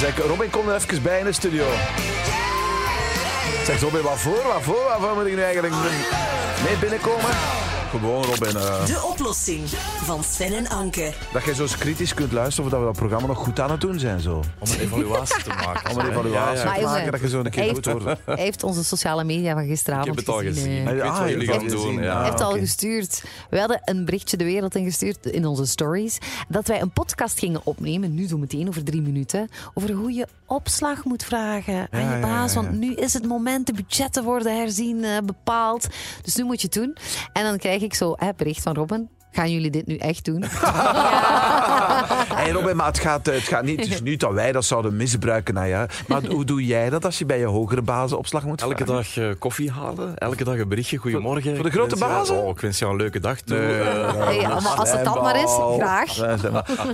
zeg, Robin, kom er even bij in de studio. Zeg, Robin, wat voor, wat voor, wat voor moet ik nu eigenlijk mee binnenkomen? Gewoon, Robin. eh, De oplossing van Sven en Anke. dat je zo eens kritisch kunt luisteren of dat we dat programma nog goed aan het doen zijn. Zo. Om een evaluatie te maken. Om een evaluatie Ja, ja. te maken, dat je zo een keer goed heeft- wordt. Hij heeft onze sociale media van gisteravond Ik heb het al gezien. hè. Ik weet Ah, wat je jullie hebt gaan het doen. gezien. Ja. Hij heeft al gestuurd. We hadden een berichtje de wereld ingestuurd in onze stories. Dat wij een podcast gingen opnemen, nu zo meteen over drie minuten. Over hoe je opslag moet vragen aan Ja, je baas. ja, ja. Want nu is het moment, de budgetten worden herzien, eh, bepaald. Dus nu moet je het doen. En dan krijg ik zo hè, bericht van Robin. Gaan jullie dit nu echt doen? Hey Robin, maar het gaat, het gaat niet, het is niet dat wij dat zouden misbruiken. Nou ja. Maar hoe doe jij dat als je bij je hogere bazen opslag moet Elke vragen? dag eh, koffie halen, elke dag een berichtje. Goedemorgen. voor de grote Ik wens jou- bazen? Oh, ik wens jou een leuke dag toe. Nee, Eh, nee, Hey, maar als het dat maar is, graag.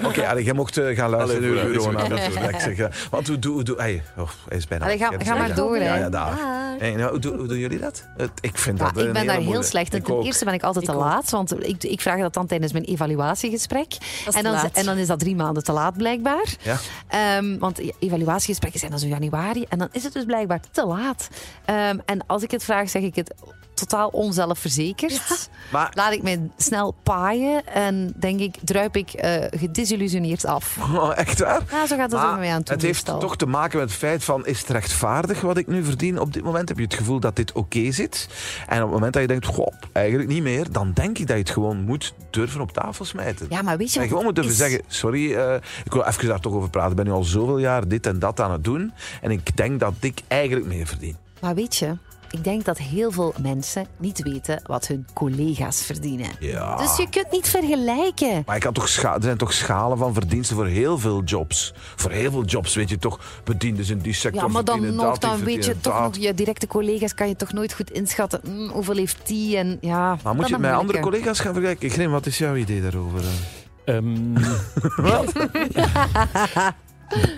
Oké, jij mocht eh, gaan luisteren Allee, naar dat zeg, eh. Want hoe doe... Hoe doe hey, oh, hij is bijna... Allee, ga- ga maar door, Ja, hè. ja, daar. Hey, nou, hoe, doen- hoe doen jullie dat? Ik vind Ja, dat ik ben daar heel slecht Ten eerste ben ik altijd te laat, want ik, ik vraag dat dan tijdens mijn evaluatiegesprek. En dan, en dan is dat drie maanden te laat blijkbaar. Ja. Ehm, want evaluatiegesprekken zijn dan zo januari en dan is het dus blijkbaar te laat. Ehm, en als ik het vraag, zeg ik het totaal onzelfverzekerd. Maar Laat ik mij snel paaien en denk ik, druip ik eh, gedesillusioneerd af. oh, echt waar? Ja, zo gaat het Maar er mee aan toe. het heeft toch te maken met het feit van, is het rechtvaardig wat ik nu verdien op dit moment? Heb je het gevoel dat dit oké zit? En op het moment dat je denkt, goh, eigenlijk niet meer, dan denk ik dat je het gewoon moet durven op tafel smijten. Ja, maar weet je En gewoon moet durven is? zeggen, sorry, eh, ik wil even daar toch over praten. Ik ben nu al zoveel jaar dit en dat aan het doen. En ik denk dat ik eigenlijk meer verdien. Maar weet je, ik denk dat heel veel mensen niet weten wat hun collega's verdienen. Ja. Dus je kunt niet vergelijken. Maar ik kan toch scha- er zijn toch schalen van verdiensten voor heel veel jobs. Voor heel veel jobs weet je toch, bedienden in die sector Ja, maar dan nog, dan weet je toch nog, je directe collega's kan je toch nooit goed inschatten. hoeveel heeft die? En ja, Maar moet je het met andere collega's gaan vergelijken? Grim, wat is jouw idee daarover? Ehm,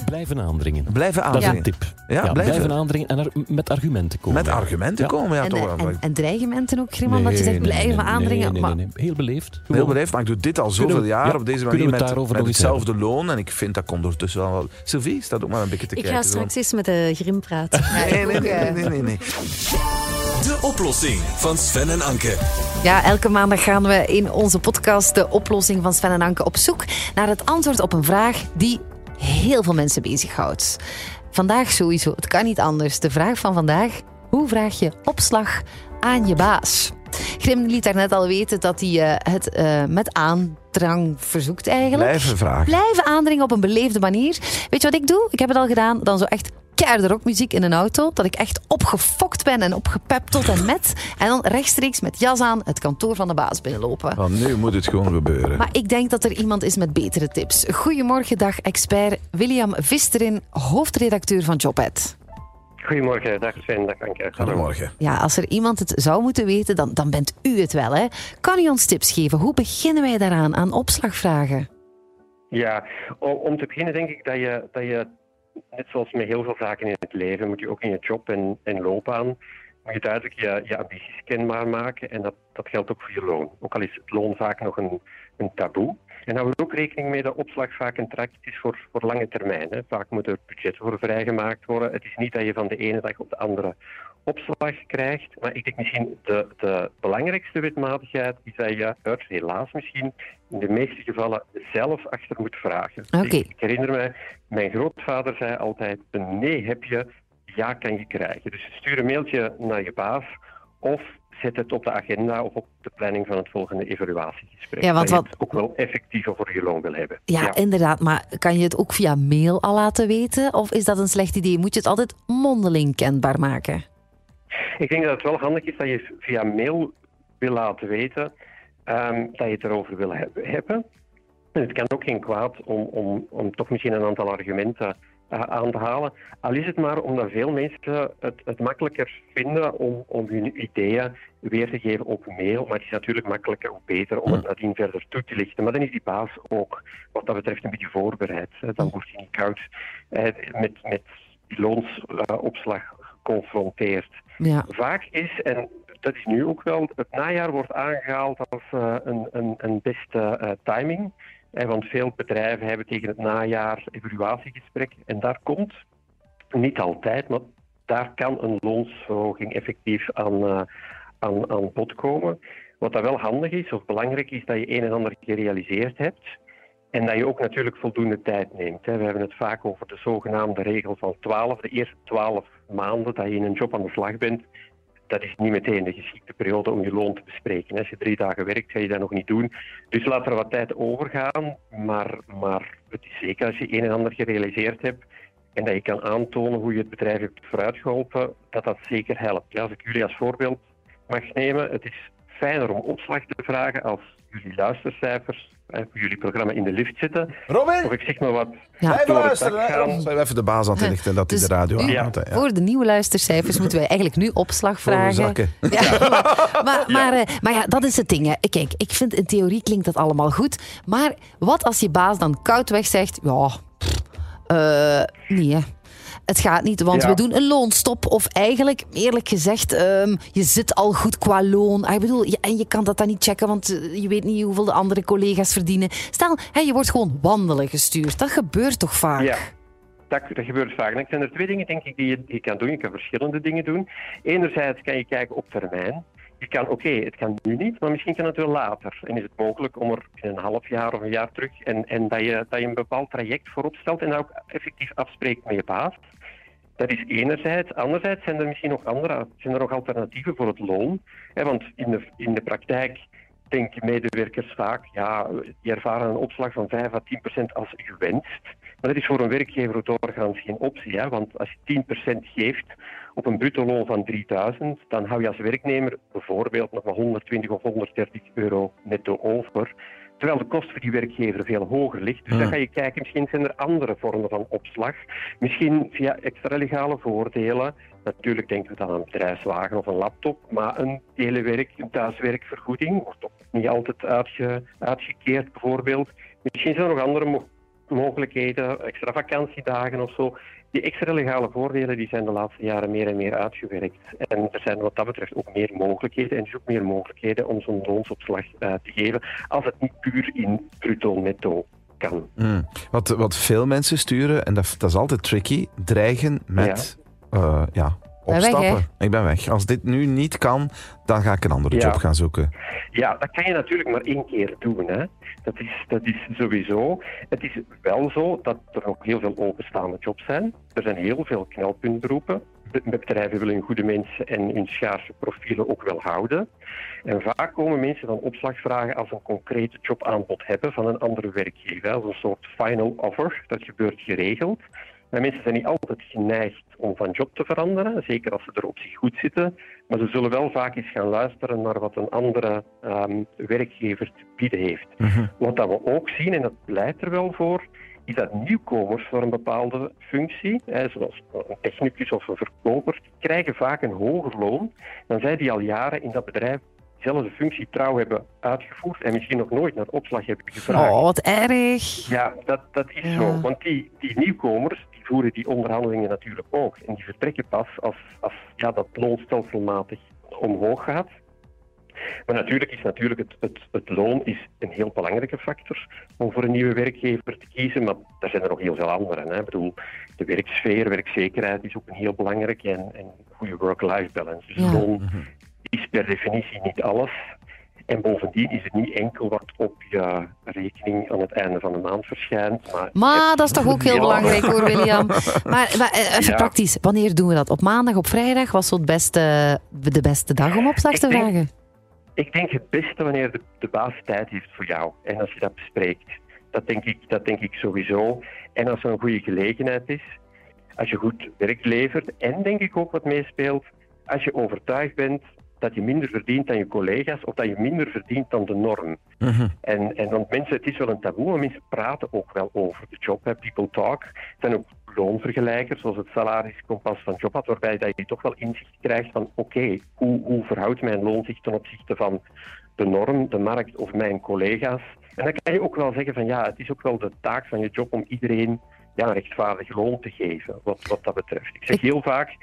blijven aandringen. Blijven Dat is aandringen. een tip. Ja, Ja, blijven. blijven aandringen en ar- met argumenten komen. Met argumenten Ja. komen, ja, En, toch wel. en, en dreigementen ook, Grimman, dat je Nee, zegt nee, blijven nee, nee, aandringen. nee, maar nee, nee. Heel beleefd. Heel beleefd, maar ik doe dit al zoveel we- jaar ja, op deze manier met, met hetzelfde loon. En ik vind dat komt ondertussen wel... wel- Sylvie staat ook maar een beetje te Ik kijken. ga zo. straks eens met de Grim praten. Ik Nee, nee, nee, nee, nee, nee. De oplossing van Sven en Anke. Ja, elke maandag gaan we in onze podcast de oplossing van Sven en Anke op zoek naar het antwoord op een vraag die heel veel mensen bezighoudt. Vandaag sowieso, het kan niet anders. De vraag van vandaag, hoe vraag je opslag aan je baas? Grim liet daarnet al weten dat hij eh, het eh, met aandrang verzoekt eigenlijk. Blijven vragen. Blijven aandringen op een beleefde manier. Weet je wat ik doe? Ik heb het al gedaan. Dan zo echt keiharde rockmuziek in een auto. Dat ik echt opgefokt ben en opgepept tot en met. En dan rechtstreeks met jas aan het kantoor van de baas binnenlopen. Want nu moet het gewoon gebeuren. Maar ik denk dat er iemand is met betere tips. Goedemorgen, dag expert William Visterin, hoofdredacteur van Jobhead. Goedemorgen, dag Sven, dag Anke. Goedemorgen. Ja, als er iemand het zou moeten weten, dan, dan bent u het wel. Hè? Kan u ons tips geven? Hoe beginnen wij daaraan aan opslagvragen? Ja, om, om te beginnen denk ik dat je, dat je, net zoals met heel veel zaken in het leven, moet je ook in je job en, en loopbaan, moet je duidelijk je, je ambities kenbaar maken. En dat, dat geldt ook voor je loon. Ook al is het loon vaak nog een, een taboe. En hou er ook rekening mee dat opslag vaak een traject is voor, voor lange termijn. Hè. Vaak moet er budget voor vrijgemaakt worden. Het is niet dat je van de ene dag op de andere opslag krijgt. Maar ik denk misschien de, de belangrijkste wetmatigheid is dat je er helaas misschien in de meeste gevallen zelf achter moet vragen. Oké. Ik, ik herinner me, mijn grootvader zei altijd, een nee heb je, ja kan je krijgen. Dus stuur een mailtje naar je baas of zet het op de agenda of op de planning van het volgende evaluatiegesprek. Ja, want dat je wat- het ook wel effectiever voor je loon wil hebben. Ja, inderdaad. Maar kan je het ook via mail al laten weten? Of is dat een slecht idee? Moet je het altijd mondeling kenbaar maken? Ik denk dat het wel handig is dat je via mail wil laten weten ehm, dat je het erover wil heb- hebben. En het kan ook geen kwaad om, om, om toch misschien een aantal argumenten eh, aan te halen. Al is het maar omdat veel mensen het, het makkelijker vinden om, om hun ideeën weer te geven op mail. Maar het is natuurlijk makkelijker of beter om het nadien verder toe te lichten. Maar dan is die baas ook wat dat betreft een beetje voorbereid. Dan wordt hij niet koud met, met die loonsopslag geconfronteerd. Ja. Vaak is, en dat is nu ook wel, het najaar wordt aangehaald als eh, een, een, een beste eh, timing Hè, want veel bedrijven hebben tegen het najaar evaluatiegesprek. En daar komt, niet altijd, maar daar kan een loonsverhoging effectief aan, uh, aan, aan bod komen. Wat dat wel handig is, of belangrijk is, dat je een en ander gerealiseerd hebt. En dat je ook natuurlijk voldoende tijd neemt. We hebben het vaak over de zogenaamde regel van 12. De eerste 12 maanden dat je in een job aan de slag bent, dat is niet meteen de geschikte periode om je loon te bespreken. Als je drie dagen werkt, ga je dat nog niet doen. Dus laat er wat tijd overgaan. Maar, maar het is zeker als je een en ander gerealiseerd hebt en dat je kan aantonen hoe je het bedrijf hebt vooruitgeholpen, dat dat zeker helpt. Als ik jullie als voorbeeld mag nemen, het is fijner om opslag te vragen als jullie luistercijfers voor jullie programma in de lift zitten. Robin! Of ik zeg maar wat. Ja. Even luisteren. Zijn we even de baas aan het lichten dat hij Dus- de radio Ja. Ja. Voor de nieuwe luistercijfers moeten wij eigenlijk nu opslag vragen. zakken. Ja, maar, maar, maar, eh, maar ja, dat is het ding. Hè. Kijk, ik vind in theorie klinkt dat allemaal goed. Maar wat als je baas dan koudweg zegt... Ja, pff, eh, nee hè. Het gaat niet, want Ja. we doen een loonstop. Of eigenlijk, eerlijk gezegd, ehm, je zit al goed qua loon. Ah, Ik bedoel, je, en je kan dat dan niet checken, want eh, je weet niet hoeveel de andere collega's verdienen. Stel, hè, je wordt gewoon wandelen gestuurd. Dat gebeurt toch vaak? Ja, dat, dat gebeurt vaak. Er zijn er twee dingen denk ik, die je, die je kan doen. Je kan verschillende dingen doen. Enerzijds kan je kijken op termijn. Je kan, oké, het kan nu niet, maar misschien kan het wel later. En is het mogelijk om er in een half jaar of een jaar terug en, en dat, je, dat je een bepaald traject voorop stelt en dat ook effectief afspreekt met je baas. Dat is enerzijds. Anderzijds zijn er misschien nog andere, zijn er nog alternatieven voor het loon. Want in de, in de praktijk denken medewerkers vaak, ja, die ervaren een opslag van 5 à 10 procent als gewenst. Maar dat is voor een werkgever doorgaans geen optie. Want als je 10% geeft op een bruto loon van 3000, dan hou je als werknemer bijvoorbeeld nog maar 120 of 130 euro netto over. Terwijl de kost voor die werkgever veel hoger ligt. Dus dan ga je kijken, misschien zijn er andere vormen van opslag. Misschien via extra legale voordelen. Natuurlijk denken we dan aan een bedrijfswagen of een laptop. Maar een telewerk, een thuiswerkvergoeding wordt ook niet altijd uitge, uitgekeerd bijvoorbeeld. Misschien zijn er nog andere mo- mogelijkheden, extra vakantiedagen of zo. Die extra legale voordelen die zijn de laatste jaren meer en meer uitgewerkt. En er zijn wat dat betreft ook meer mogelijkheden. En dus ook meer mogelijkheden om zo'n loonsopslag eh, te geven. Als het niet puur in bruto netto kan. Mm. Wat, wat veel mensen sturen, en dat, dat is altijd tricky, dreigen met ja. ja, Ben weg, ik ben weg. Als dit nu niet kan, dan ga ik een andere Ja. job gaan zoeken. Ja, dat kan je natuurlijk maar één keer doen. Hè. Dat, is, dat is sowieso. Het is wel zo dat er nog heel veel openstaande jobs zijn. Er zijn heel veel knelpuntberoepen. Be- Bedrijven willen goede mensen en hun schaarse profielen ook wel houden. En vaak komen mensen dan opslag vragen als ze een concrete jobaanbod hebben van een andere werkgever. Als een soort final offer. Dat gebeurt geregeld. Maar mensen zijn niet altijd geneigd om van job te veranderen, zeker als ze er op zich goed zitten. Maar ze zullen wel vaak eens gaan luisteren naar wat een andere ehm, werkgever te bieden heeft. Wat dat we ook zien, en dat pleit er wel voor, is dat nieuwkomers voor een bepaalde functie, hè, zoals een technicus of een verkoper, krijgen vaak een hoger loon dan zij die al jaren in dat bedrijf dezelfde functie trouw hebben uitgevoerd en misschien nog nooit naar opslag hebben gevraagd. Oh, wat erg. Ja, dat, dat is Ja. zo. Want die, die nieuwkomers voeren die onderhandelingen natuurlijk ook. En die vertrekken pas als, als ja, dat loon stelselmatig omhoog gaat. Maar natuurlijk is natuurlijk het, het, het loon is een heel belangrijke factor om voor een nieuwe werkgever te kiezen. Maar er zijn er nog heel veel andere. Hè. Ik bedoel, de werksfeer, werkzekerheid is ook een heel belangrijk. En, en goede work-life balance. Dus Ja. loon is per definitie niet alles. En bovendien is het niet enkel wat op je rekening aan het einde van de maand verschijnt. Maar, Maar dat is toch ook heel Ja. belangrijk hoor, William. Maar, maar eh, even Ja. praktisch, wanneer doen we dat? Op maandag, op vrijdag? Was zo het beste, de beste dag om opslag te denk- vragen? Ik denk het beste wanneer de, de baas tijd heeft voor jou en als je dat bespreekt. Dat denk, ik, dat denk ik sowieso. En als er een goede gelegenheid is, als je goed werk levert en denk ik ook wat meespeelt, als je overtuigd bent dat je minder verdient dan je collega's of dat je minder verdient dan de norm. En, en want mensen, het is wel een taboe, maar mensen praten ook wel over de job. Hè. People talk. Er zijn ook loonvergelijkers, zoals het salariskompas van Jobat, waarbij dat je toch wel inzicht krijgt van oké, hoe, hoe verhoudt mijn loon zich ten opzichte van de norm, de markt of mijn collega's. En dan kan je ook wel zeggen van ja, het is ook wel de taak van je job om iedereen ja, een rechtvaardig loon te geven, wat, wat dat betreft. Ik zeg heel vaak,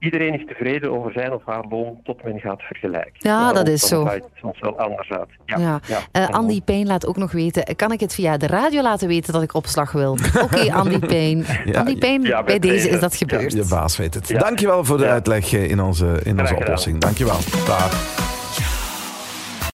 iedereen is tevreden over zijn of haar loon tot men gaat vergelijken. Ja, dat is zo. ziet het soms wel anders uit. Ja, Ja. ja. Eh, Andy Payne laat ook nog weten. Kan ik het via de radio laten weten dat ik opslag wil? Oké, Andy Payne. Ja, Andy Payne, ja, bij bij deze is dat gebeurd. Je baas weet het. Ja. Dankjewel voor de Ja. uitleg eh, in onze, in onze oplossing. Dankjewel. Dag.